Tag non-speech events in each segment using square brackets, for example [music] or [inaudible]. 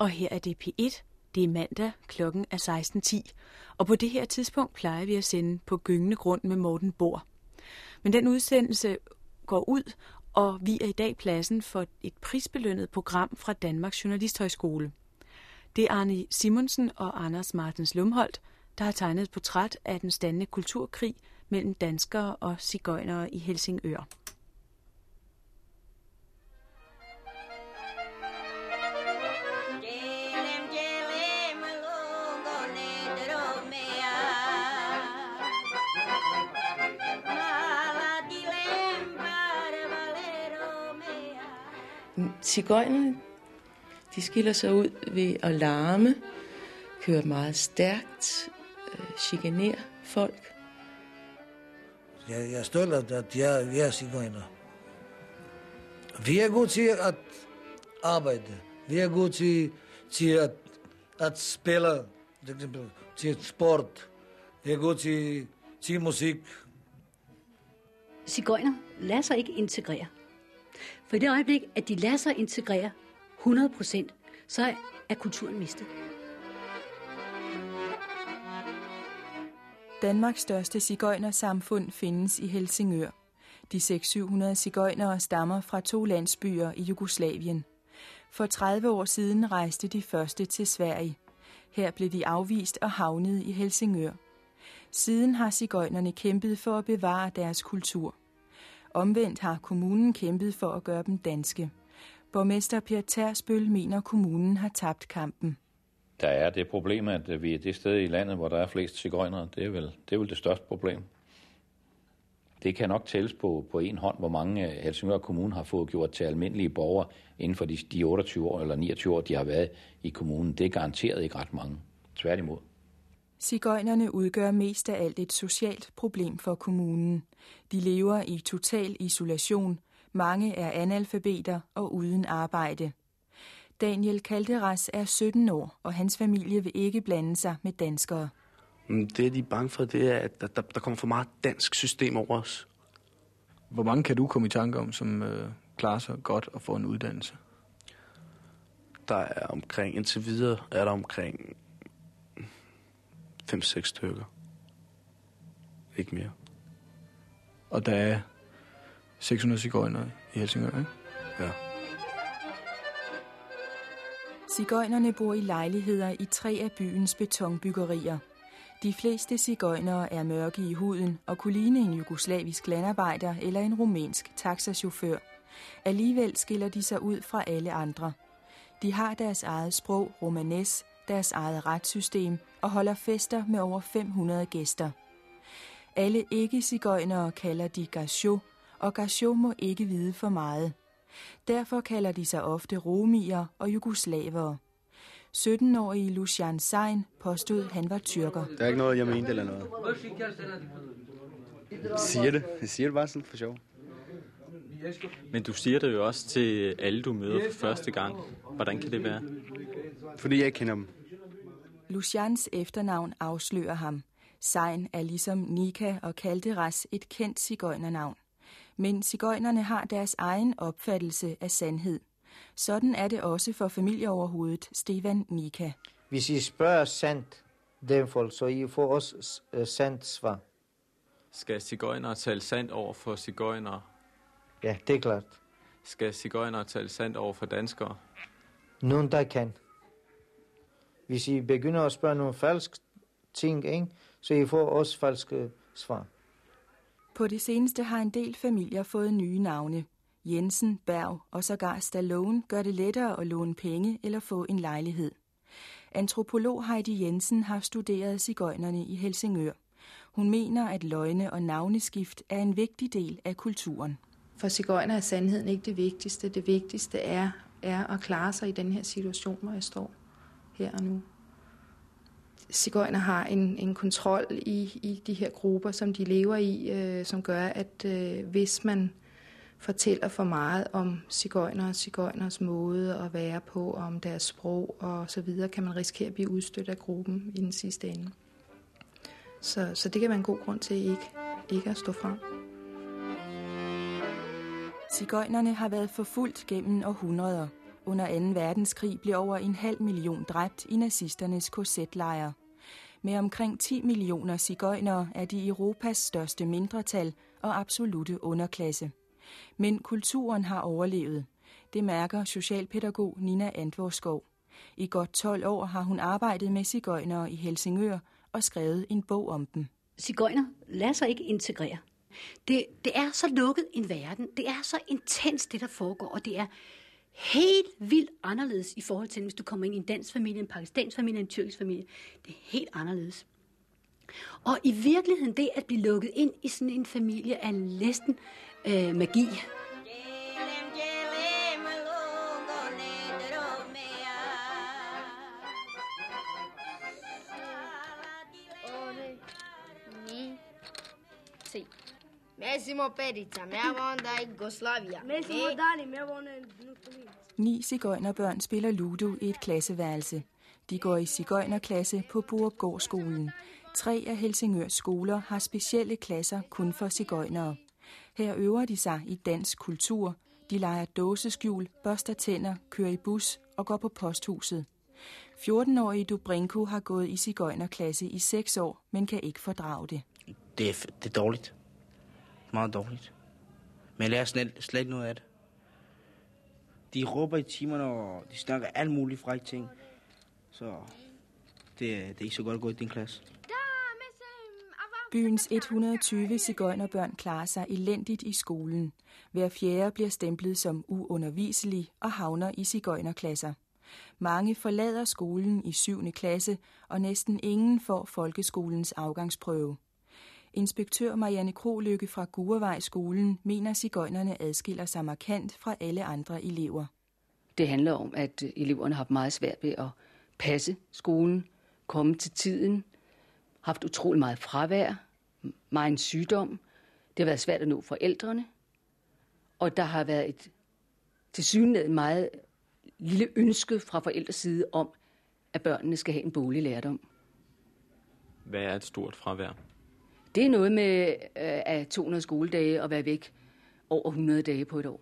og her er det P1. Det er mandag, klokken er 16.10, og på det her tidspunkt plejer vi at sende på gyngende grund med Morten Bor. Men den udsendelse går ud, og vi er i dag pladsen for et prisbelønnet program fra Danmarks Journalisthøjskole. Det er Arne Simonsen og Anders Martens Lumholdt, der har tegnet et portræt af den standende kulturkrig mellem danskere og cigøjnere i Helsingør. Cigøjnerne, de skiller sig ud ved at larme, køre meget stærkt, øh, chikanere folk. Jeg, jeg er stolt af, at jeg, jeg er cigøjner. Vi er gode til at arbejde. Vi er gode til, til at, at spille, for eksempel til sport. Vi er gode til, til musik. Cigøjner lader sig ikke integrere. For i det øjeblik, at de lader sig integrere 100%, så er kulturen mistet. Danmarks største cigøjnersamfund findes i Helsingør. De 600-700 cigøjnere stammer fra to landsbyer i Jugoslavien. For 30 år siden rejste de første til Sverige. Her blev de afvist og havnede i Helsingør. Siden har cigøjnerne kæmpet for at bevare deres kultur. Omvendt har kommunen kæmpet for at gøre dem danske. Borgmester Per Tersbøl mener, kommunen har tabt kampen. Der er det problem, at øh, vi er det sted i landet, hvor der er flest cigøjnere. Det er vel det, er vel det største problem. Det kan nok tælles på, på en hånd, hvor mange øh, Helsingør Kommune har fået gjort til almindelige borgere inden for de, de 28 år eller 29 år, de har været i kommunen. Det er garanteret ikke ret mange. Tværtimod. Cigøjnerne udgør mest af alt et socialt problem for kommunen. De lever i total isolation. Mange er analfabeter og uden arbejde. Daniel Kalderas er 17 år, og hans familie vil ikke blande sig med danskere. Det, de er bange for, det er, at der, der kommer for meget dansk system over os. Hvor mange kan du komme i tanke om, som øh, klarer sig godt og får en uddannelse? Der er omkring, indtil videre er der omkring 5-6 stykker. Ikke mere. Og der er 600 cigøjner i Helsingør, ikke? Ja. Cigøjnerne bor i lejligheder i tre af byens betonbyggerier. De fleste cigøjnere er mørke i huden og kunne ligne en jugoslavisk landarbejder eller en rumænsk taxachauffør. Alligevel skiller de sig ud fra alle andre. De har deres eget sprog, romanes, deres eget retssystem og holder fester med over 500 gæster. Alle ikke-cigøjnere kalder de gasho, og gasho må ikke vide for meget. Derfor kalder de sig ofte romier og jugoslavere. 17-årige Lucian Sein påstod, han var tyrker. Der er ikke noget, jeg mente eller noget. Jeg siger det. Jeg siger det bare sådan for sjov. Men du siger det jo også til alle, du møder for første gang. Hvordan kan det være? Fordi jeg ikke kender dem. Lucians efternavn afslører ham. Sein er ligesom Nika og Kalderas et kendt cigøjnernavn. Men cigøjnerne har deres egen opfattelse af sandhed. Sådan er det også for familieoverhovedet Stefan Nika. Hvis I spørger sandt dem folk, så I får også uh, sandt svar. Skal cigøjnere tale sandt over for cigøjnere? Ja, det er klart. Skal cigøjnere tale sandt over for danskere? Nogen, der kan. Hvis I begynder at spørge nogle falske ting, ikke, så I får også falske svar. På det seneste har en del familier fået nye navne. Jensen, Berg og sågar Stallone gør det lettere at låne penge eller få en lejlighed. Antropolog Heidi Jensen har studeret cigøjnerne i Helsingør. Hun mener, at løgne og navneskift er en vigtig del af kulturen. For cigøjner er sandheden ikke det vigtigste. Det vigtigste er, er at klare sig i den her situation, hvor jeg står her og nu. Sigøjner har en, en kontrol i, i de her grupper, som de lever i, øh, som gør, at øh, hvis man fortæller for meget om cigøjner og cigøjners måde at være på, om deres sprog og så videre, kan man risikere at blive udstødt af gruppen i den sidste ende. Så, så det kan være en god grund til ikke, ikke at stå frem. Cigøjnerne har været forfulgt gennem århundreder. Under 2. verdenskrig blev over en halv million dræbt i nazisternes korsetlejre. Med omkring 10 millioner cigøjnere er de Europas største mindretal og absolute underklasse. Men kulturen har overlevet. Det mærker socialpædagog Nina Antvorskov. I godt 12 år har hun arbejdet med cigøjnere i Helsingør og skrevet en bog om dem. Cigøjner lader sig ikke integrere. Det, det er så lukket en verden. Det er så intens, det der foregår, og det er helt vildt anderledes i forhold til, hvis du kommer ind i en dansk familie, en pakistansk familie, en tyrkisk familie. Det er helt anderledes. Og i virkeligheden, det at blive lukket ind i sådan en familie er næsten øh, magi. Massimo Perica, mia vonda Jugoslavia. Massimo Dani, mia vonda Ni cigøjnerbørn spiller ludo i et klasseværelse. De går i cigøjnerklasse på Burupgårdsskolen. Tre af Helsingørs skoler har specielle klasser kun for cigøjnere. Her øver de sig i dansk kultur. De leger dåseskjul, børster tænder, kører i bus og går på posthuset. 14-årige Dubrinko har gået i cigøjnerklasse i 6 år, men kan ikke fordrage det. Det er, det er dårligt. Meget dårligt. Men jeg lærer slet, slet ikke noget af det. De råber i timerne, og de snakker alt muligt frække ting. Så det, det er ikke så godt at gå i din klasse. Byens 120 cigøjnerbørn klarer sig elendigt i skolen. Hver fjerde bliver stemplet som uunderviselig og havner i cigøjnerklasser. Mange forlader skolen i 7. klasse, og næsten ingen får folkeskolens afgangsprøve. Inspektør Marianne Krolykke fra Gurevej skolen mener, cigøjnerne adskiller sig markant fra alle andre elever. Det handler om, at eleverne har haft meget svært ved at passe skolen, komme til tiden, haft utrolig meget fravær, meget en sygdom. Det har været svært at nå forældrene, og der har været et til synligheden meget lille ønske fra forældres side om, at børnene skal have en bolig lærdom. Hvad er et stort fravær? Det er noget med øh, at 200 skoledage og være væk over 100 dage på et år.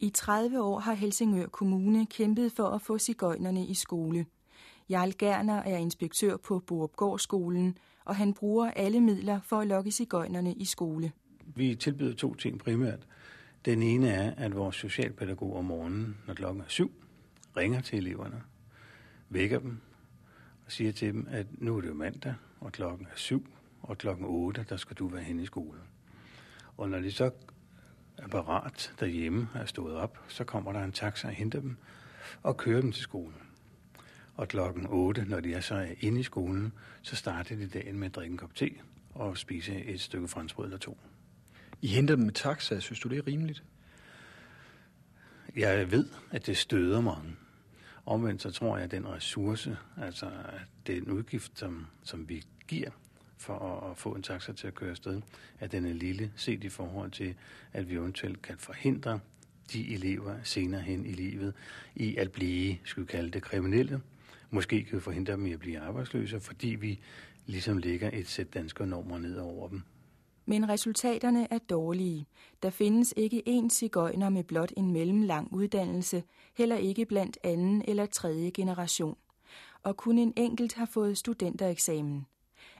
I 30 år har Helsingør Kommune kæmpet for at få cigøjnerne i skole. Jarl Gerner er inspektør på Borupgårdsskolen, og han bruger alle midler for at lokke cigøjnerne i skole. Vi tilbyder to ting primært. Den ene er, at vores socialpædagog om morgenen, når klokken er syv, ringer til eleverne, vækker dem og siger til dem, at nu er det jo mandag, og klokken er syv, og klokken 8, der skal du være henne i skolen. Og når de så er parat derhjemme er stået op, så kommer der en taxa og henter dem og kører dem til skolen. Og klokken 8, når de er så inde i skolen, så starter de dagen med at drikke en kop te og spise et stykke franskbrød eller to. I henter dem med taxa. Synes du, det er rimeligt? Jeg ved, at det støder mange. Omvendt så tror jeg, at den ressource, altså at det er en udgift, som, som vi giver for at, at få en taxa til at køre afsted, at den er lille, set i forhold til, at vi eventuelt kan forhindre de elever senere hen i livet i at blive, skulle vi kalde det, kriminelle. Måske kan vi forhindre dem i at blive arbejdsløse, fordi vi ligesom lægger et sæt danske normer ned over dem. Men resultaterne er dårlige. Der findes ikke én cigøjner med blot en mellemlang uddannelse, heller ikke blandt anden eller tredje generation. Og kun en enkelt har fået studentereksamen.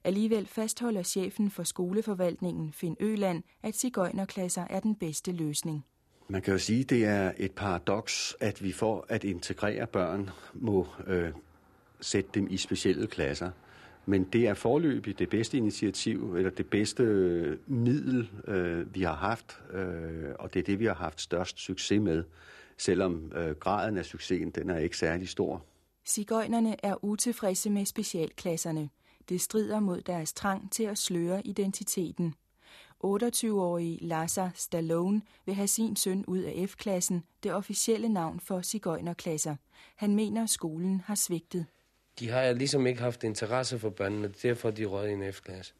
Alligevel fastholder chefen for skoleforvaltningen Finn Øland, at cigøjnerklasser er den bedste løsning. Man kan jo sige, at det er et paradoks, at vi for at integrere børn må øh, sætte dem i specielle klasser. Men det er forløbig det bedste initiativ, eller det bedste øh, middel, øh, vi har haft, øh, og det er det, vi har haft størst succes med, selvom øh, graden af succesen den er ikke særlig stor. Cigøjnerne er utilfredse med specialklasserne. Det strider mod deres trang til at sløre identiteten. 28-årige Lazar Stallone vil have sin søn ud af F-klassen, det officielle navn for cigøjnerklasser. Han mener, skolen har svigtet. De har ligesom ikke haft interesse for børnene, derfor er de røget i en F-klasse.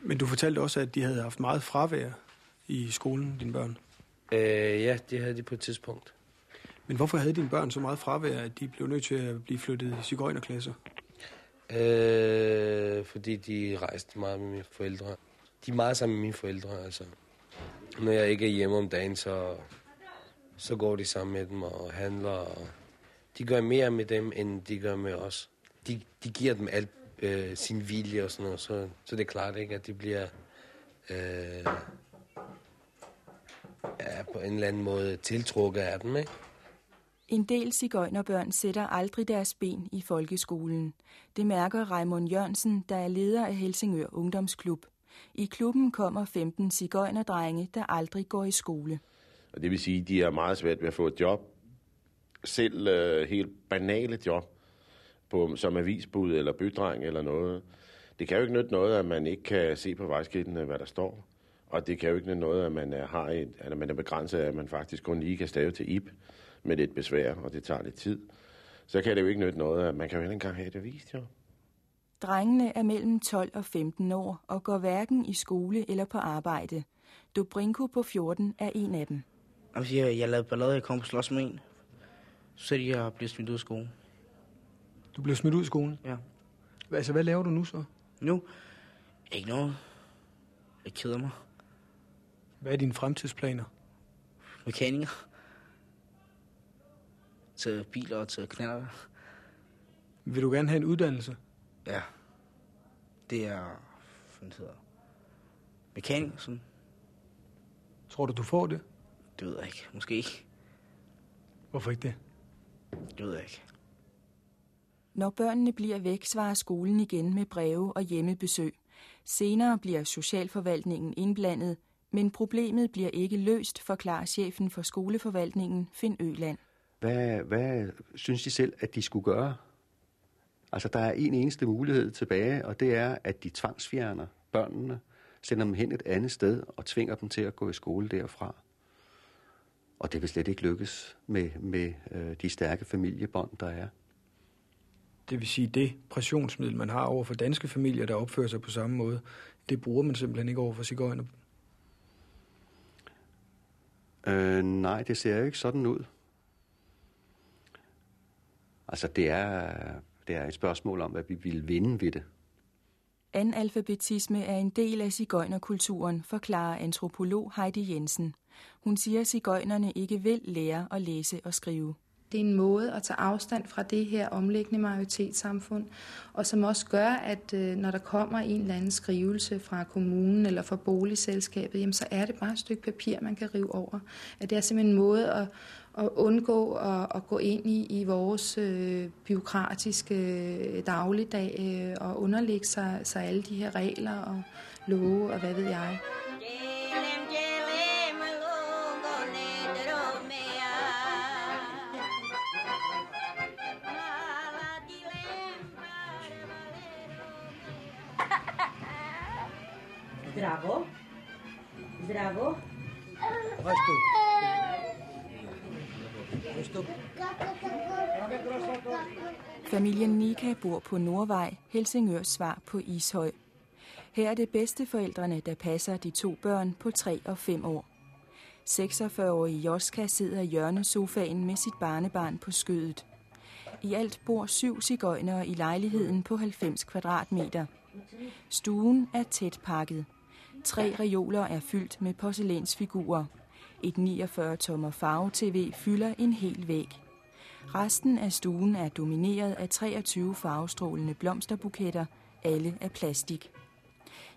Men du fortalte også, at de havde haft meget fravær i skolen, dine børn. Øh, ja, det havde de på et tidspunkt. Men hvorfor havde dine børn så meget fravær, at de blev nødt til at blive flyttet i cigøjnerklasser? Øh, fordi de rejste meget med mine forældre. De er meget sammen med mine forældre, altså. Når jeg ikke er hjemme om dagen, så, så går de sammen med dem og handler. Og de gør mere med dem, end de gør med os. De, de giver dem alt øh, sin vilje og sådan noget, så, så det er klart ikke, at de bliver øh, ja, på en eller anden måde tiltrukket af dem. Ikke? En del cigøjnerbørn sætter aldrig deres ben i folkeskolen. Det mærker Raimund Jørgensen, der er leder af Helsingør Ungdomsklub. I klubben kommer 15 cigøjnerdrenge, der aldrig går i skole. Og det vil sige, at de er meget svært ved at få et job. Selv øh, helt banale job, på, som avisbud eller bydreng eller noget. Det kan jo ikke nytte noget, at man ikke kan se på vejskiltene, hvad der står. Og det kan jo ikke nytte noget, at man har et, at man er begrænset af, at man faktisk kun lige kan stave til IP med lidt besvær, og det tager lidt tid. Så kan det jo ikke nytte noget, at man kan jo ikke engang have et avisjob. Drengene er mellem 12 og 15 år og går hverken i skole eller på arbejde. Dobrinko på 14 er en af dem. Jeg siger, jeg lavede ballade, jeg kom på slås med en. Så er jeg blevet smidt ud af skolen. Du blev smidt ud af skolen? Ja. Altså, hvad laver du nu så? Nu? Ikke noget. Jeg keder mig. Hvad er dine fremtidsplaner? Mekaniker. Til biler og til knaller. Vil du gerne have en uddannelse? Ja. Det er, hvad det hedder, mekaniker, sådan. Tror du, du får det? Det ved jeg ikke. Måske ikke. Hvorfor ikke det? Det ved jeg ikke. Når børnene bliver væk, svarer skolen igen med breve og hjemmebesøg. Senere bliver socialforvaltningen indblandet, men problemet bliver ikke løst, forklarer chefen for skoleforvaltningen, Finn Øland. Hvad, hvad synes de selv, at de skulle gøre? Altså, der er en eneste mulighed tilbage, og det er, at de tvangsfjerner børnene, sender dem hen et andet sted og tvinger dem til at gå i skole derfra. Og det vil slet ikke lykkes med, med øh, de stærke familiebånd, der er. Det vil sige, det pressionsmiddel, man har over for danske familier, der opfører sig på samme måde, det bruger man simpelthen ikke over for cigøjner. Øh, nej, det ser jo ikke sådan ud. Altså, det er, det er et spørgsmål om, hvad vi vil vinde ved det. Analfabetisme er en del af cigøjnerkulturen, forklarer antropolog Heidi Jensen. Hun siger, at cigøjnerne ikke vil lære at læse og skrive. Det er en måde at tage afstand fra det her omlæggende majoritetssamfund, og som også gør, at øh, når der kommer en eller anden skrivelse fra kommunen eller fra boligselskabet, jamen, så er det bare et stykke papir, man kan rive over. At det er simpelthen en måde at, at undgå at, at gå ind i, i vores øh, byråkratiske øh, dagligdag øh, og underlægge sig, sig alle de her regler og love og hvad ved jeg. Tu. Chodź tu. Familien Nika bor på Nordvej, Helsingørs svar på Ishøj. Her er det bedsteforældrene, der passer de to børn på 3 og 5 år. 46-årige Joska sidder i hjørnesofaen med sit barnebarn på skødet. I alt bor syv cigøjnere i lejligheden på 90 kvadratmeter. Stuen er tæt pakket. Tre reoler er fyldt med porcelænsfigurer. Et 49-tommer farve-tv fylder en hel væg. Resten af stuen er domineret af 23 farvestrålende blomsterbuketter, alle af plastik.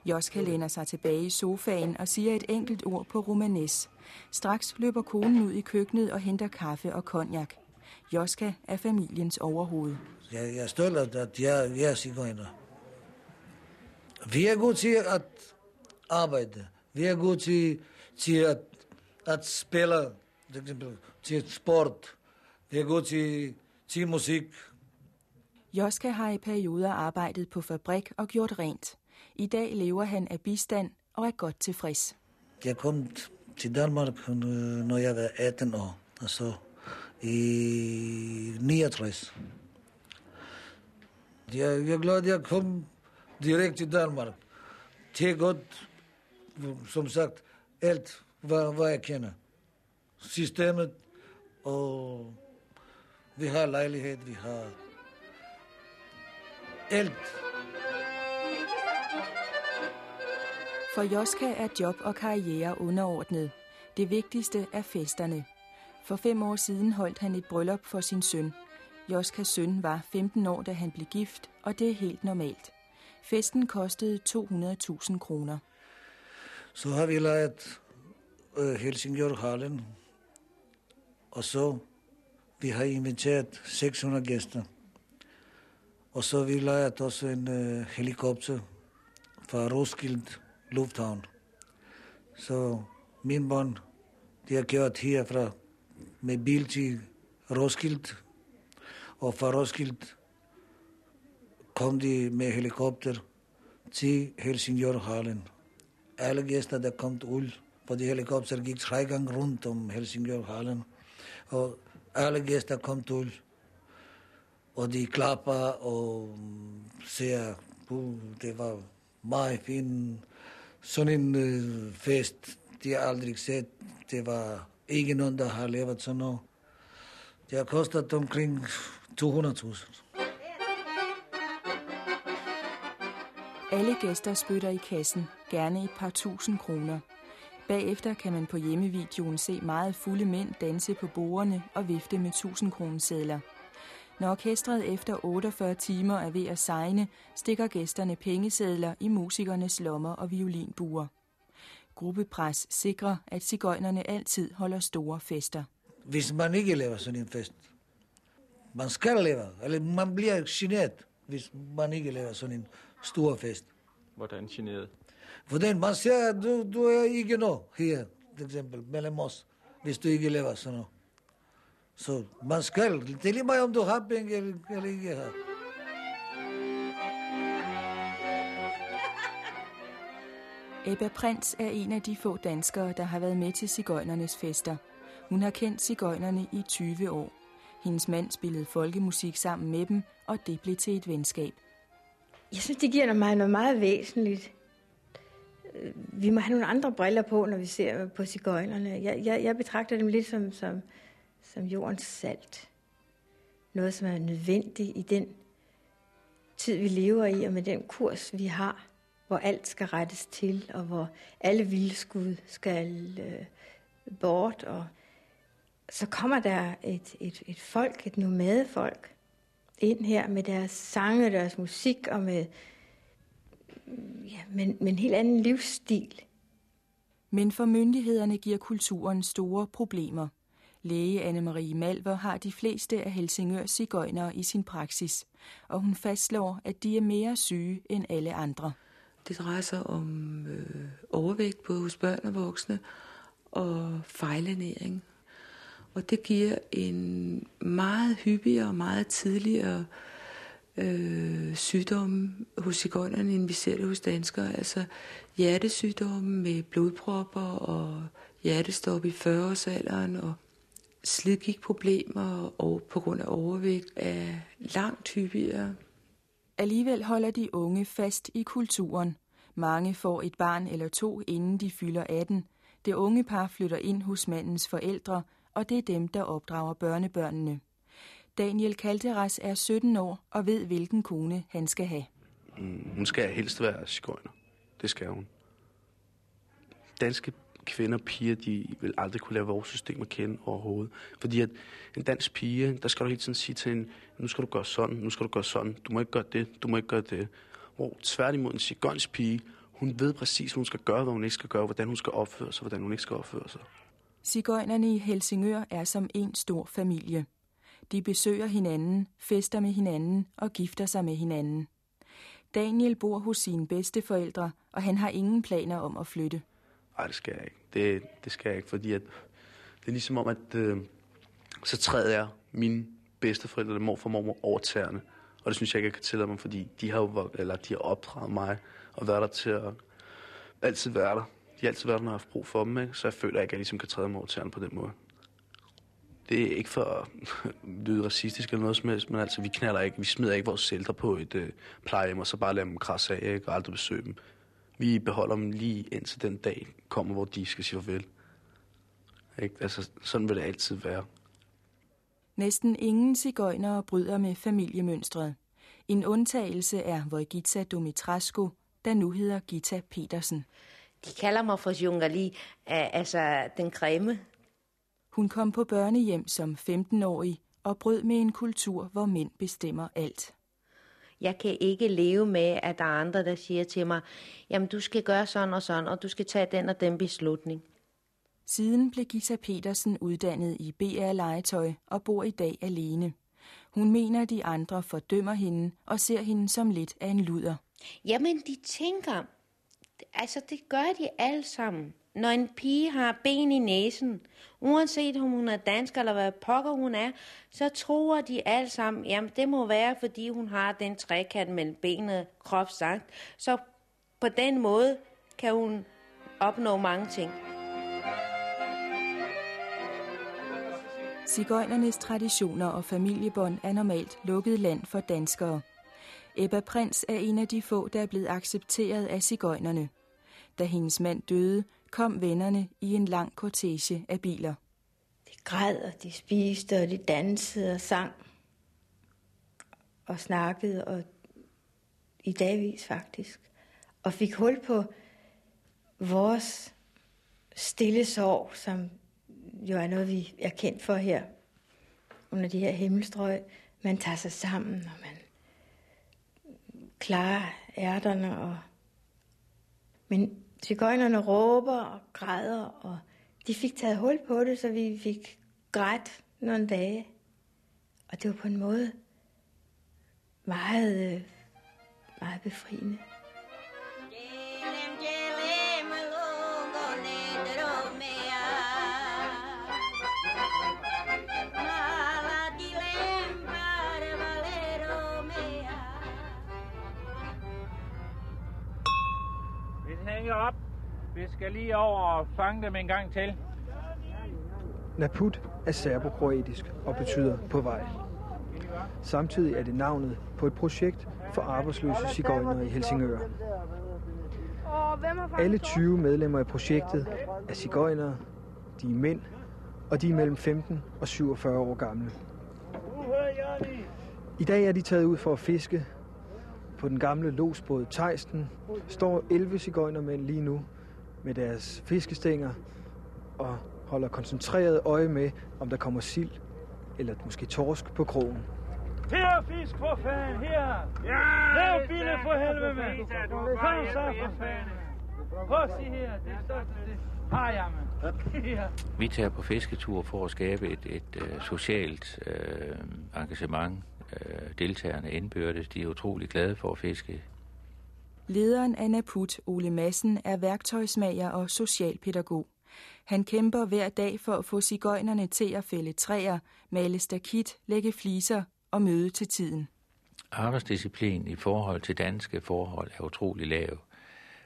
Joska læner sig tilbage i sofaen og siger et enkelt ord på romanes. Straks løber konen ud i køkkenet og henter kaffe og konjak. Joska er familiens overhoved. Jeg, jeg stoler, at jeg, jeg er cigøjner. Vi er gode til at arbejde. Vi er gode til, til at, at spille, for eksempel til sport. Vi er gode til, til musik. Joska har i perioder arbejdet på fabrik og gjort rent. I dag lever han af bistand og er godt tilfreds. Jeg kom til Danmark, når jeg var 18 år, og så i 69. Jeg, jeg er glad, at jeg kom direkte til Danmark. Det er godt, som sagt, alt, hvad, hvad jeg kender. Systemet, og vi har lejlighed, vi har alt. For Joska er job og karriere underordnet. Det vigtigste er festerne. For fem år siden holdt han et bryllup for sin søn. Joskas søn var 15 år, da han blev gift, og det er helt normalt. Festen kostede 200.000 kroner. Så har vi lejet øh, Helsingør Hallen, og så vi har inviteret 600 gæster. Og så vi lejet også en øh, helikopter fra Roskilde Lufthavn. Så min børn, de har kørt herfra med bil til Roskilde, og fra Roskilde kom de med helikopter til Helsingør Hallen. Alle gæster, der kom ud på de helikopter, gik tre gange rundt om Helsingør Hallen. Og alle gæster kom til, og de klapper og ser, det var meget fint. Sådan en øh, fest, de har aldrig set. Det var ikke nogen, der har levet sådan noget. Det har kostet omkring 200.000. Alle gæster spytter i kassen, gerne et par tusind kroner. Bagefter kan man på hjemmevideoen se meget fulde mænd danse på bordene og vifte med 1000 kronesedler. Når orkestret efter 48 timer er ved at sejne, stikker gæsterne pengesedler i musikernes lommer og violinbuer. Gruppepres sikrer, at cigøjnerne altid holder store fester. Hvis man ikke laver sådan en fest, man skal lave, eller man bliver generet, hvis man ikke laver sådan en stor fest. Hvordan generet? Hvordan man siger, at du, du er ikke noget her, for eksempel, mellem os, hvis du ikke laver sådan noget. Så man skal. Det er lige meget, om du har penge eller, eller ikke har. Ebba Prins er en af de få danskere, der har været med til cigøjnernes fester. Hun har kendt cigøjnerne i 20 år. Hendes mand spillede folkemusik sammen med dem, og det blev til et venskab. Jeg synes, det giver mig noget meget væsentligt. Vi må have nogle andre briller på, når vi ser på cigøjnerne. Jeg, jeg, jeg betragter dem lidt som, som, som jordens salt. Noget, som er nødvendigt i den tid, vi lever i, og med den kurs, vi har, hvor alt skal rettes til, og hvor alle vildskud skal øh, bort. Og så kommer der et, et, et folk, et nomadefolk, ind her med deres sange, deres musik og med, ja, med, med en helt anden livsstil. Men for myndighederne giver kulturen store problemer. Læge Anne-Marie Malver har de fleste af Helsingør cigøjnere i sin praksis, og hun fastslår, at de er mere syge end alle andre. Det drejer sig om øh, overvægt både hos børn og voksne og fejlernæring. Og det giver en meget hyppigere og meget tidligere øh, sygdomme hos cigøjnerne, end vi ser det hos danskere. Altså hjertesygdomme med blodpropper og hjertestop i 40-årsalderen og slidgikproblemer og på grund af overvægt er langt hyppigere. Alligevel holder de unge fast i kulturen. Mange får et barn eller to, inden de fylder 18. Det unge par flytter ind hos mandens forældre, og det er dem, der opdrager børnebørnene. Daniel Kalteras er 17 år og ved, hvilken kone han skal have. Mm, hun skal helst være skøjner. Det skal hun. Danske kvinder og piger, de vil aldrig kunne lave vores system at kende overhovedet. Fordi at en dansk pige, der skal du hele tiden sige til hende, nu skal du gøre sådan, nu skal du gøre sådan, du må ikke gøre det, du må ikke gøre det. Hvor tværtimod en cigønsk pige, hun ved præcis, hvad hun skal gøre, hvad hun ikke skal gøre, hvordan hun skal opføre sig, hvordan hun ikke skal opføre sig. Cigøjnerne i Helsingør er som en stor familie. De besøger hinanden, fester med hinanden og gifter sig med hinanden. Daniel bor hos sine bedsteforældre, og han har ingen planer om at flytte. Nej, det skal jeg ikke. Det, det skal jeg ikke, fordi at, det er ligesom om, at øh, så træder jeg mine bedsteforældre, forældre, morfar og mormor, over tæerne. Og det synes jeg ikke, jeg kan tillade mig, fordi de har, jo, eller de har opdraget mig og været der til at altid være der. De har altid været der, når jeg har haft brug for dem, ikke? så jeg føler ikke, at jeg ligesom kan træde mig over tæerne på den måde. Det er ikke for at [laughs] lyde racistisk eller noget som helst, men altså, vi knaller ikke, vi smider ikke vores ældre på et øh, plejehjem, og så bare lader dem krasse af, ikke? og aldrig besøge dem. Vi beholder dem lige indtil den dag kommer, hvor de skal sige farvel. Ikke? Altså, sådan vil det altid være. Næsten ingen cigøjnere bryder med familiemønstret. En undtagelse er Vojgitsa Dumitrasco, der nu hedder Gita Petersen. De kalder mig for Jungali, altså den grimme. Hun kom på børnehjem som 15-årig og brød med en kultur, hvor mænd bestemmer alt. Jeg kan ikke leve med, at der er andre, der siger til mig, jamen du skal gøre sådan og sådan, og du skal tage den og den beslutning. Siden blev Gita Petersen uddannet i BR-legetøj og bor i dag alene. Hun mener, at de andre fordømmer hende og ser hende som lidt af en luder. Jamen, de tænker, altså det gør de alle sammen. Når en pige har ben i næsen, uanset om hun er dansk eller hvad pokker hun er, så tror de alle sammen, jamen det må være, fordi hun har den trekant mellem benet krop sagt. Så på den måde kan hun opnå mange ting. Sigøjnernes traditioner og familiebånd er normalt lukket land for danskere. Ebba Prins er en af de få, der er blevet accepteret af sigøjnerne. Da hendes mand døde, kom vennerne i en lang kortege af biler. De græd, og de spiste, og de dansede og sang. Og snakkede, og i dagvis faktisk. Og fik hul på vores stille sorg, som jo er noget, vi er kendt for her under de her himmelstrøg. Man tager sig sammen, og man klarer ærterne. Og... Men Tigøjnerne råber og græder, og de fik taget hul på det, så vi fik grædt nogle dage. Og det var på en måde meget, øh, meget befriende. Hænger op. Vi skal lige over og fange dem en gang til. Naput er serbokroatisk og betyder på vej. Samtidig er det navnet på et projekt for arbejdsløse cigøjnere i Helsingør. Alle 20 medlemmer af projektet er cigøjnere, de er mænd, og de er mellem 15 og 47 år gamle. I dag er de taget ud for at fiske på den gamle losbåd Tejsten står 11 cigøjnermænd lige nu med deres fiskestænger og holder koncentreret øje med, om der kommer sild eller måske torsk på krogen. Her fisk for fanden, her! Ja! Lav bille for helvede, mand! Kom så for fanden! Prøv at se her, det største, det har jeg, mand. Vi tager på fisketur for at skabe et, et uh, socialt uh, engagement øh, deltagerne indbyrdes. De er utrolig glade for at fiske. Lederen af Naput, Ole Madsen, er værktøjsmager og socialpædagog. Han kæmper hver dag for at få cigøjnerne til at fælde træer, male stakit, lægge fliser og møde til tiden. Arbejdsdisciplin i forhold til danske forhold er utrolig lav,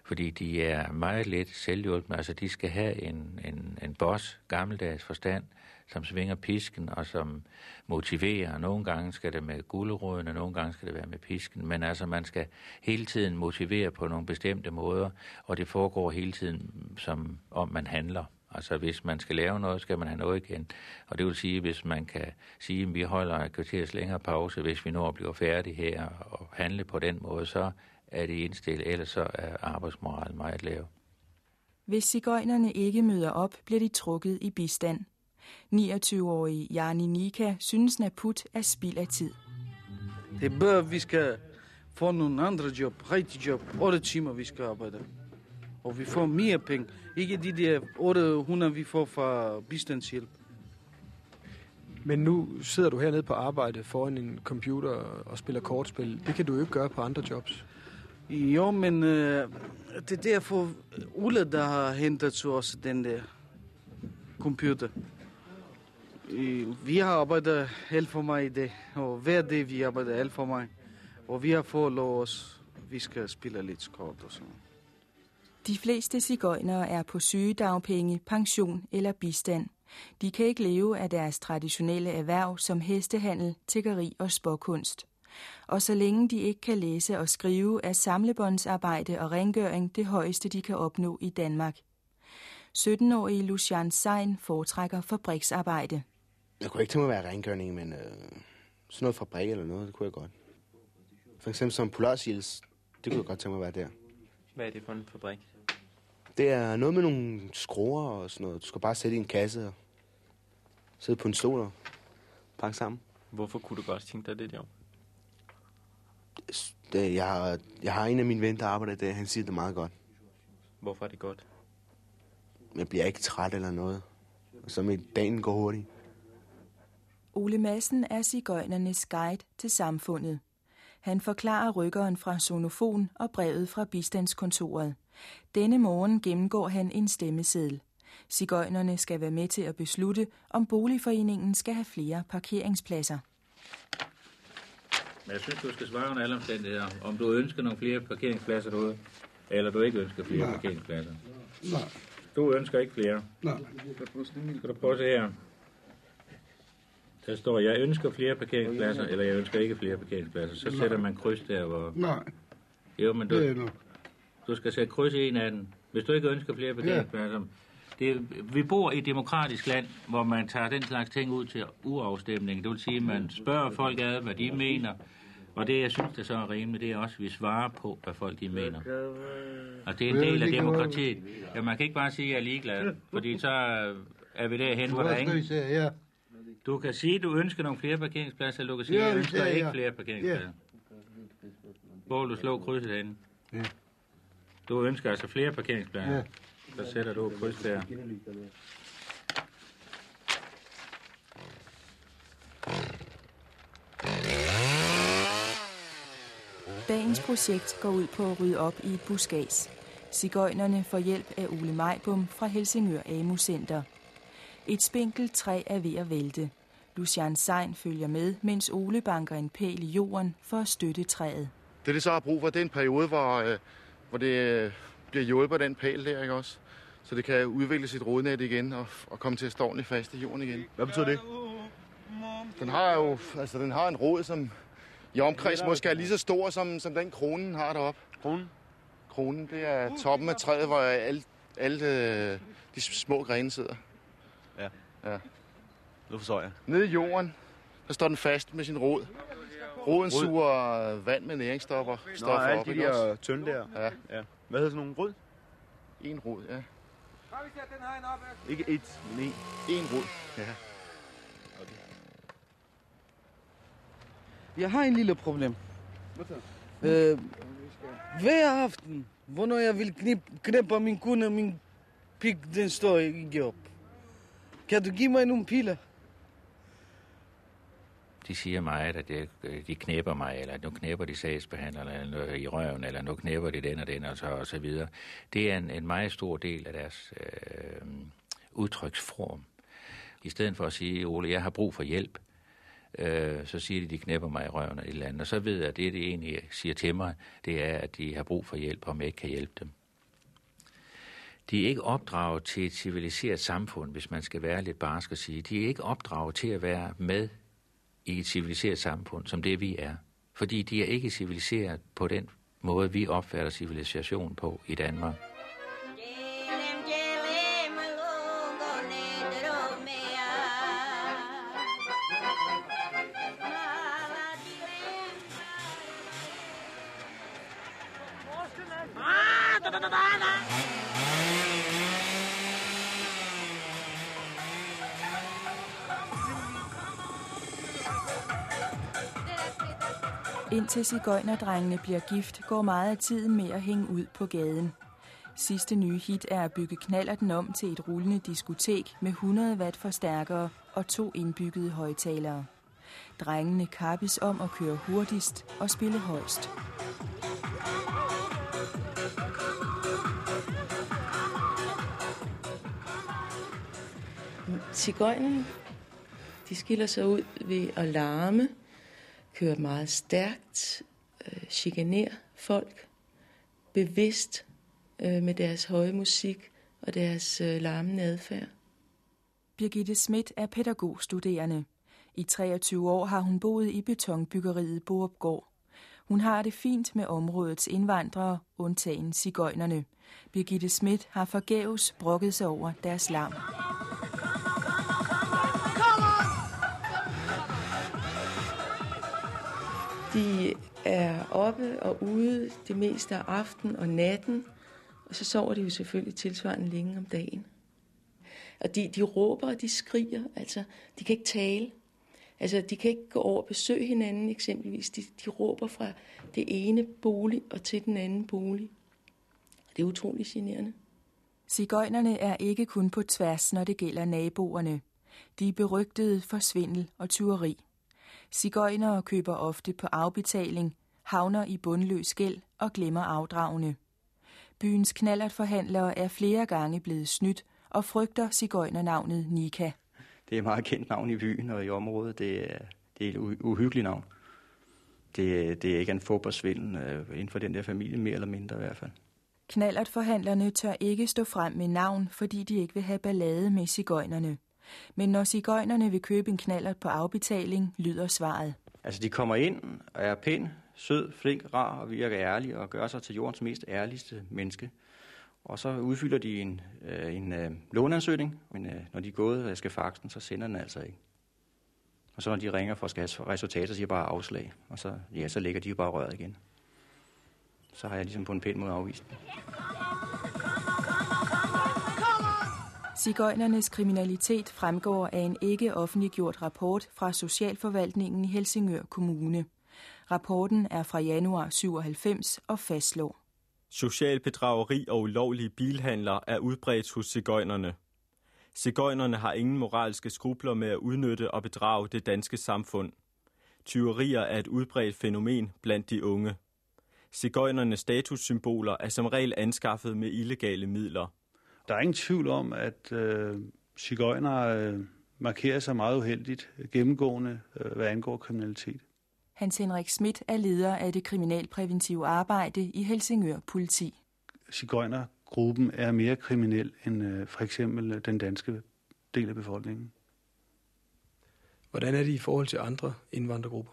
fordi de er meget let selvhjulpende. Altså de skal have en, en, en boss, gammeldags forstand, som svinger pisken og som motiverer. Nogle gange skal det med guleroden, og nogle gange skal det være med pisken. Men altså, man skal hele tiden motivere på nogle bestemte måder, og det foregår hele tiden, som om man handler. Altså hvis man skal lave noget, skal man have noget igen. Og det vil sige, hvis man kan sige, at vi holder et kvarters længere pause, hvis vi når at blive færdige her og handle på den måde, så er det indstillet, ellers så er arbejdsmoralen meget lav. Hvis cigøjnerne ikke møder op, bliver de trukket i bistand. 29-årige Jani Nika synes Naput er spild af tid. Det er bedre, vi skal få nogle andre job, rigtig job, 8 timer vi skal arbejde. Og vi får mere penge. Ikke de der 800, vi får fra bistandshjælp. Men nu sidder du hernede på arbejde foran en computer og spiller kortspil. Det kan du jo ikke gøre på andre jobs. Jo, men øh, det er derfor Ulla, der har hentet til os den der computer. Vi har arbejdet helt for mig i det, og hver dag vi arbejder helt for mig. Og vi har fået lov os, vi skal spille lidt kort og sådan. De fleste cigøjnere er på sygedagpenge, pension eller bistand. De kan ikke leve af deres traditionelle erhverv som hestehandel, tiggeri og spåkunst. Og så længe de ikke kan læse og skrive, er samlebåndsarbejde og rengøring det højeste, de kan opnå i Danmark. 17-årige Lucian Sein foretrækker fabriksarbejde. Jeg kunne ikke tænke mig at være rengøring, men øh, sådan noget fabrik eller noget, det kunne jeg godt. For eksempel som Polarsils, det kunne jeg godt tænke mig at være der. Hvad er det for en fabrik? Det er noget med nogle skruer og sådan noget. Du skal bare sætte i en kasse. sidde på en stol og pakke sammen. Hvorfor kunne du godt tænke dig det job? Det, jeg, har, jeg har en af mine venner, der arbejder der. Han siger det meget godt. Hvorfor er det godt? Jeg bliver ikke træt eller noget. Og så med dagen går hurtigt. Ole Madsen er cigøjnernes guide til samfundet. Han forklarer rykkeren fra Sonofon og brevet fra bistandskontoret. Denne morgen gennemgår han en stemmeseddel. Cigøjnerne skal være med til at beslutte, om boligforeningen skal have flere parkeringspladser. Men jeg synes, du skal svare under alle omstændigheder, om du ønsker nogle flere parkeringspladser derude, eller du ikke ønsker flere Nej. parkeringspladser. Nej. Du ønsker ikke flere. Nej. Skal du prøve at se her? Der står, jeg ønsker flere parkeringspladser, eller jeg ønsker ikke flere parkeringspladser. Så Nej. sætter man kryds der, hvor... Nej, Jo, men du, er du skal sætte kryds i en af dem. Hvis du ikke ønsker flere parkeringspladser... Det, vi bor i et demokratisk land, hvor man tager den slags ting ud til uafstemning. Det vil sige, at man spørger folk ad, hvad de mener. Og det, jeg synes, der så er rimeligt, det er også, at vi svarer på, hvad folk de mener. Og det er en del af demokratiet. Ja, man kan ikke bare sige, at jeg er ligeglad, fordi så er vi derhen, hvor der er ingen... Du kan sige, at du ønsker nogle flere parkeringspladser, eller du kan sige, at jeg ønsker ikke flere parkeringspladser. Hvor du slå krydset hen? Du ønsker altså flere parkeringspladser. Så sætter du et kryds der. Dagens projekt går ud på at rydde op i et buskads. Cigøjnerne får hjælp af Ole Majbum fra Helsingør AMU Center. Et spinkelt træ er ved at vælte. Lucian Sein følger med, mens Ole banker en pæl i jorden for at støtte træet. Det, det så har brug for, det er en periode, hvor, øh, hvor det øh, bliver hjulpet af den pæl der, ikke også? Så det kan udvikle sit rodnet igen og, og komme til at stå ordentligt fast i jorden igen. Hvad betyder det? Den har jo altså, den har en rod, som i omkreds måske er lige så stor, som, som den kronen har deroppe. Kronen? Kronen, det er toppen af træet, hvor alle, alle øh, de små grene sidder. Ja. Ja. Nu forstår jeg. Nede i jorden, der står den fast med sin rod. Roden Rod? suger vand med næringsstoffer. Nå, stoffer alle op, de der tynde der. Ja. ja. Hvad hedder sådan nogle rød? En rod, ja. Ikke et, men en. En rod, ja. Jeg har en lille problem. Øh, hver aften, hvornår jeg vil knip, knæppe min kone, min pik, den står ikke op. Kan du give mig nogle piller? De siger mig, at de, øh, de knæpper mig, eller nu knæpper de sagsbehandlerne eller i røven, eller nu knæpper de den og den, og så, og så videre. Det er en, en meget stor del af deres øh, udtryksform. I stedet for at sige, Ole, jeg har brug for hjælp, øh, så siger de, de knæpper mig i røven eller et eller andet. Og så ved jeg, at det, de egentlig siger til mig, det er, at de har brug for hjælp, om jeg ikke kan hjælpe dem. De er ikke opdraget til et civiliseret samfund, hvis man skal være lidt barsk at sige. De er ikke opdraget til at være med i et civiliseret samfund, som det vi er. Fordi de er ikke civiliseret på den måde, vi opfatter civilisation på i Danmark. Indtil cigøjnerdrengene bliver gift, går meget af tiden med at hænge ud på gaden. Sidste nye hit er at bygge knallerten om til et rullende diskotek med 100 watt forstærkere og to indbyggede højtalere. Drengene kappes om at køre hurtigst og spille højst. Cigøjnerne, de skiller sig ud ved at larme, kører meget stærkt, øh, chikanerer folk, bevidst øh, med deres høje musik og deres øh, larmende adfærd. Birgitte Schmidt er pædagogstuderende. I 23 år har hun boet i betonbyggeriet Boopgård. Hun har det fint med områdets indvandrere, undtagen cigøjnerne. Birgitte Schmidt har forgæves brokket sig over deres larm. Oppe og ude det meste af aften og natten, og så sover de jo selvfølgelig tilsvarende længe om dagen. Og de, de råber og de skriger, altså de kan ikke tale. Altså de kan ikke gå over og besøge hinanden eksempelvis. De, de råber fra det ene bolig og til den anden bolig. Det er utrolig generende. Sigøjnerne er ikke kun på tværs, når det gælder naboerne. De er berygtede for svindel og tyveri. Sigøjnere køber ofte på afbetaling, havner i bundløs gæld og glemmer afdragene. Byens knallertforhandlere er flere gange blevet snydt og frygter sigøjnernavnet Nika. Det er et meget kendt navn i byen og i området. Det er, det er et uhyggeligt navn. Det, det er ikke en fodboldsvindel øh, inden for den der familie, mere eller mindre i hvert fald. Knallertforhandlerne tør ikke stå frem med navn, fordi de ikke vil have ballade med sigøjnerne. Men når sigøjnerne vil købe en knallert på afbetaling, lyder svaret. Altså, de kommer ind og er pæn, sød, flink, rar og virker ærlig og gør sig til jordens mest ærligste menneske. Og så udfylder de en, øh, en øh, låneansøgning, men øh, når de er gået og skal faxen, så sender den altså ikke. Og så når de ringer for at skal have resultater, så siger bare afslag, og så, ja, så lægger de jo bare røret igen. Så har jeg ligesom på en pæn måde afvist Sigøjnernes kriminalitet fremgår af en ikke offentliggjort rapport fra Socialforvaltningen i Helsingør Kommune. Rapporten er fra januar 97 og fastslår. Social bedrageri og ulovlige bilhandler er udbredt hos sigøjnerne. Sigøjnerne har ingen moralske skrubler med at udnytte og bedrage det danske samfund. Tyverier er et udbredt fænomen blandt de unge. Sigøjnernes statussymboler er som regel anskaffet med illegale midler. Der er ingen tvivl om, at øh, cigøjnere øh, markerer sig meget uheldigt gennemgående, øh, hvad angår kriminalitet. Hans Henrik Schmidt er leder af det kriminalpræventive arbejde i Helsingør Politi. Cigøjnergruppen er mere kriminel end øh, for eksempel den danske del af befolkningen. Hvordan er det i forhold til andre indvandrergrupper?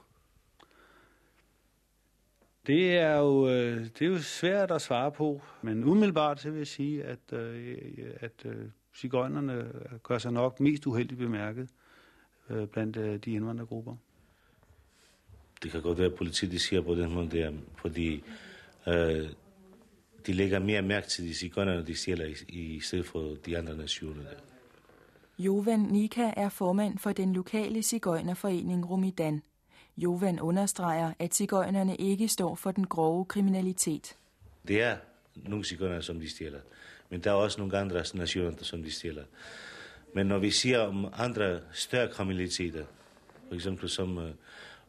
Det er jo, øh, det er jo svært at svare på, men umiddelbart så vil jeg sige, at, øh, at øh, cigøjnerne gør sig nok mest uheldigt bemærket blandt de indvandrergrupper. Det kan godt være, at politiet siger på den måde der, fordi øh, de lægger mere mærke til de cigøjnerne, de stjæler i, i stedet for de andre nationer. Der. Jovan Nika er formand for den lokale cigøjnerforening Rumidan. Jovan understreger, at cigøjnerne ikke står for den grove kriminalitet. Det er nogle cigøjnere, som de stjæler. Men der er også nogle andre nationer, som de stjæler. Men når vi siger om andre større kriminaliteter, for eksempel som uh,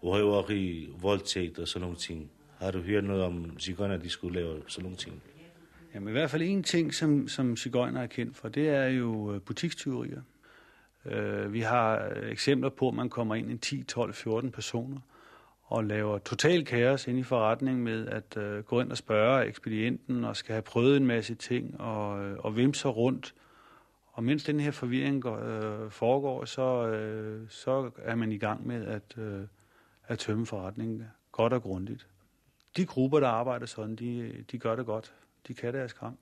røveri, voldtægt og sådan nogle ting, har du hørt noget om cigøjner, de skulle lave sådan nogle ting? Jamen i hvert fald en ting, som, som cigøjner er kendt for, det er jo øh, butikstyverier. Øh, vi har øh, eksempler på, at man kommer ind i 10, 12, 14 personer og laver total kaos ind i forretningen med at øh, gå ind og spørge ekspedienten og skal have prøvet en masse ting og, øh, og vimse rundt. Og mens den her forvirring går, øh, foregår, så, øh, så er man i gang med at, øh, at tømme forretningen godt og grundigt. De grupper, der arbejder sådan, de, de gør det godt. De kan deres kram.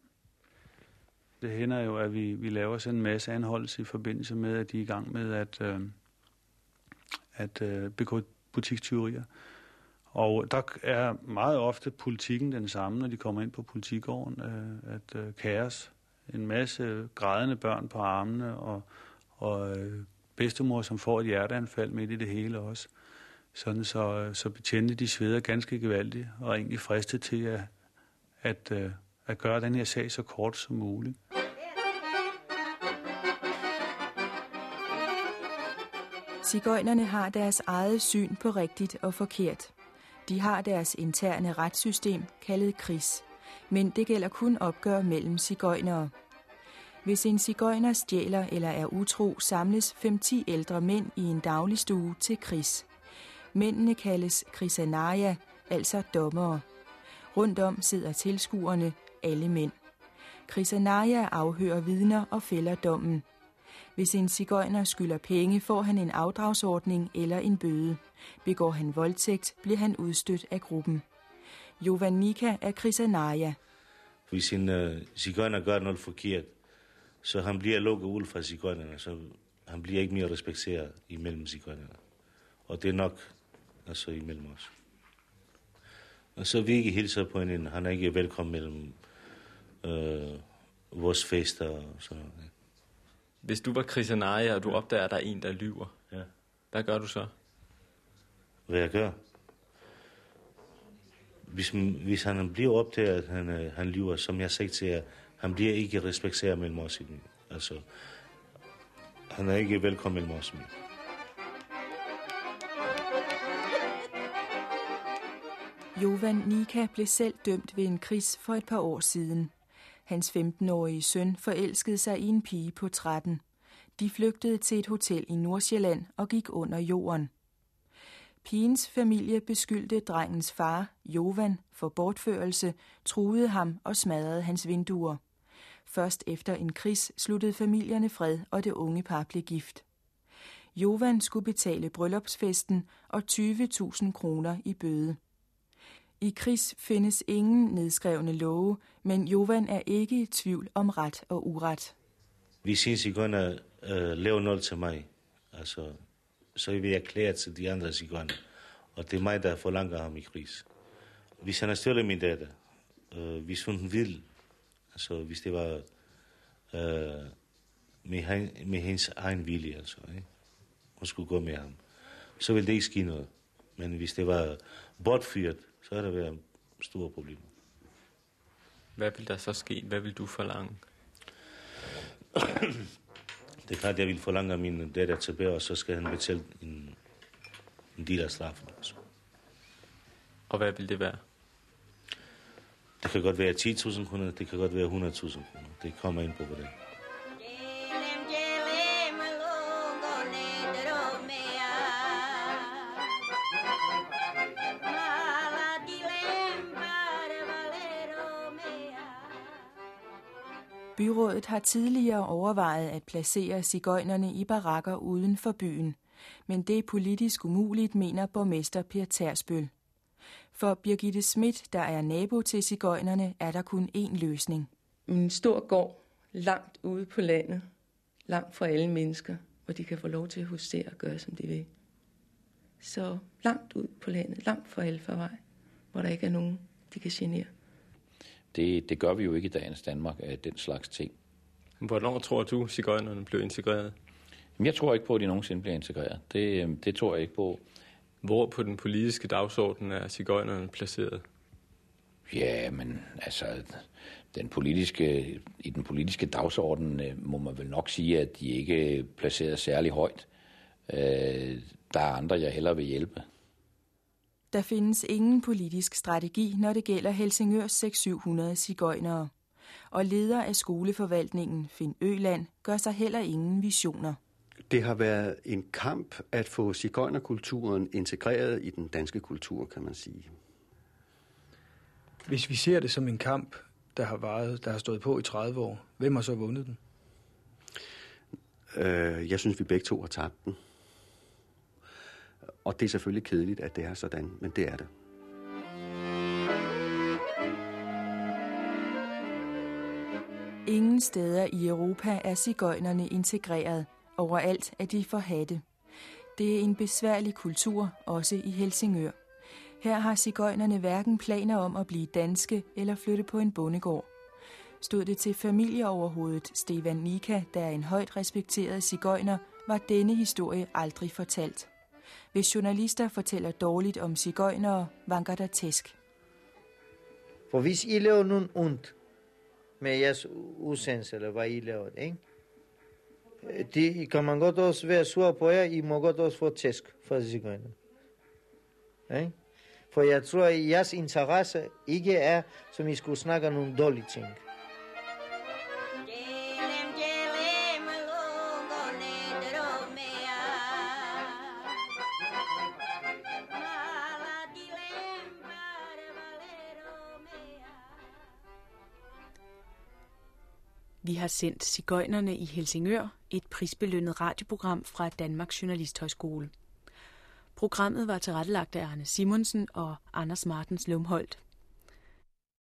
Det hænder jo, at vi, vi laver sådan en masse anholdelse i forbindelse med, at de er i gang med at, øh, at øh, begå butikstyverier. Og der er meget ofte politikken den samme, når de kommer ind på politigården, øh, at øh, kaos. En masse grædende børn på armene, og, og øh, bedstemor, som får et hjerteanfald midt i det hele også. Sådan så, så betjente de sveder ganske gevaldigt, og egentlig fristet til at, at, øh, at gøre den her sag så kort som muligt. Sigøjnerne har deres eget syn på rigtigt og forkert. De har deres interne retssystem, kaldet KRIS, men det gælder kun opgør mellem sigøjnere. Hvis en sigøjner stjæler eller er utro, samles 5-10 ældre mænd i en dagligstue til KRIS. Mændene kaldes krisanaya, altså dommere. Rundt om sidder tilskuerne, alle mænd. Krisanaya afhører vidner og fælder dommen. Hvis en cigøjner skylder penge, får han en afdragsordning eller en bøde. Begår han voldtægt, bliver han udstødt af gruppen. Jovanika er Krisanaja. Hvis en uh, cigøjner gør noget forkert, så han bliver lukket ud fra cigøjnerne, så han bliver ikke mere respekteret imellem cigøjnerne. Og det er nok altså imellem os. Og så vi ikke hilser på hinanden. Han er ikke velkommen mellem øh, vores fester og sådan noget. Hvis du var Christianaya, og du opdager, at der er en, der lyver, Ja. hvad gør du så? Hvad jeg gør? Hvis, hvis han bliver opdaget, at han, øh, han lyver, som jeg sagde til jer, han bliver ikke respekteret mellem os. Altså, han er ikke velkommen mellem os. Jovan Nika blev selv dømt ved en kris for et par år siden. Hans 15-årige søn forelskede sig i en pige på 13. De flygtede til et hotel i Nordsjælland og gik under jorden. Pigens familie beskyldte drengens far, Jovan, for bortførelse, truede ham og smadrede hans vinduer. Først efter en kris sluttede familierne fred, og det unge par blev gift. Jovan skulle betale bryllupsfesten og 20.000 kroner i bøde. I kris findes ingen nedskrevne love, men Jovan er ikke i tvivl om ret og uret. Hvis en cigønner øh, laver noget til mig, altså, så vil jeg erklære til de andre cigønner. Og det er mig, der forlanger ham i kris. Hvis han har stjålet min datter, øh, hvis hun vil, altså hvis det var øh, med, han, med hendes egen vilje, altså, ikke? hun skulle gå med ham, så ville det ikke ske noget. Men hvis det var bortfyret, så er der været store problemer. Hvad vil der så ske? Hvad vil du forlange? Det er klart, jeg vil forlange min datter tilbage, og så skal han betale en, en del af straffen. Altså. Og hvad vil det være? Det kan godt være 10.000 kroner, det kan godt være 100.000 kroner. Det kommer ind på, hvordan. Byrådet har tidligere overvejet at placere cigøjnerne i barakker uden for byen, men det er politisk umuligt, mener borgmester Per Tersbøl. For Birgitte Schmidt, der er nabo til cigøjnerne, er der kun én løsning. En stor gård langt ude på landet, langt fra alle mennesker, hvor de kan få lov til at husere og gøre, som de vil. Så langt ud på landet, langt fra Alfarvej, hvor der ikke er nogen, de kan genere. Det, det gør vi jo ikke i dagens Danmark af den slags ting. Hvornår tror du, cigøjnerne blev integreret? Jamen, jeg tror ikke på, at de nogensinde bliver integreret. Det, øh, det tror jeg ikke på. Hvor på den politiske dagsorden er cigøjnerne placeret? Ja, men altså, den politiske, i den politiske dagsorden øh, må man vel nok sige, at de ikke er placeret særlig højt. Øh, der er andre, jeg hellere vil hjælpe. Der findes ingen politisk strategi, når det gælder Helsingørs 600-700 cigøjnere. Og leder af skoleforvaltningen, Finn Øland, gør sig heller ingen visioner. Det har været en kamp at få cigøjnerkulturen integreret i den danske kultur, kan man sige. Hvis vi ser det som en kamp, der har, varet, der har stået på i 30 år, hvem har så vundet den? Øh, jeg synes, vi begge to har tabt den. Og det er selvfølgelig kedeligt, at det er sådan, men det er det. Ingen steder i Europa er cigøjnerne integreret. Overalt er de forhatte. Det er en besværlig kultur, også i Helsingør. Her har cigøjnerne hverken planer om at blive danske eller flytte på en bondegård. Stod det til familieoverhovedet Stefan Nika, der er en højt respekteret cigøjner, var denne historie aldrig fortalt. Hvis journalister fortæller dårligt om cigøjnere, vanker der tæsk. For hvis I laver nogen ondt med jeres udsendelse, eller hvad I laver, ikke? Det kan man godt også være sur på jer, I må godt også få tæsk for cigøjnerne. Ikke? For jeg tror, at jeres interesse ikke er, som I skulle snakke om nogle dårlige ting. Vi har sendt Sigøjnerne i Helsingør, et prisbelønnet radioprogram fra Danmarks Journalisthøjskole. Programmet var tilrettelagt af Arne Simonsen og Anders Martens Lumholdt.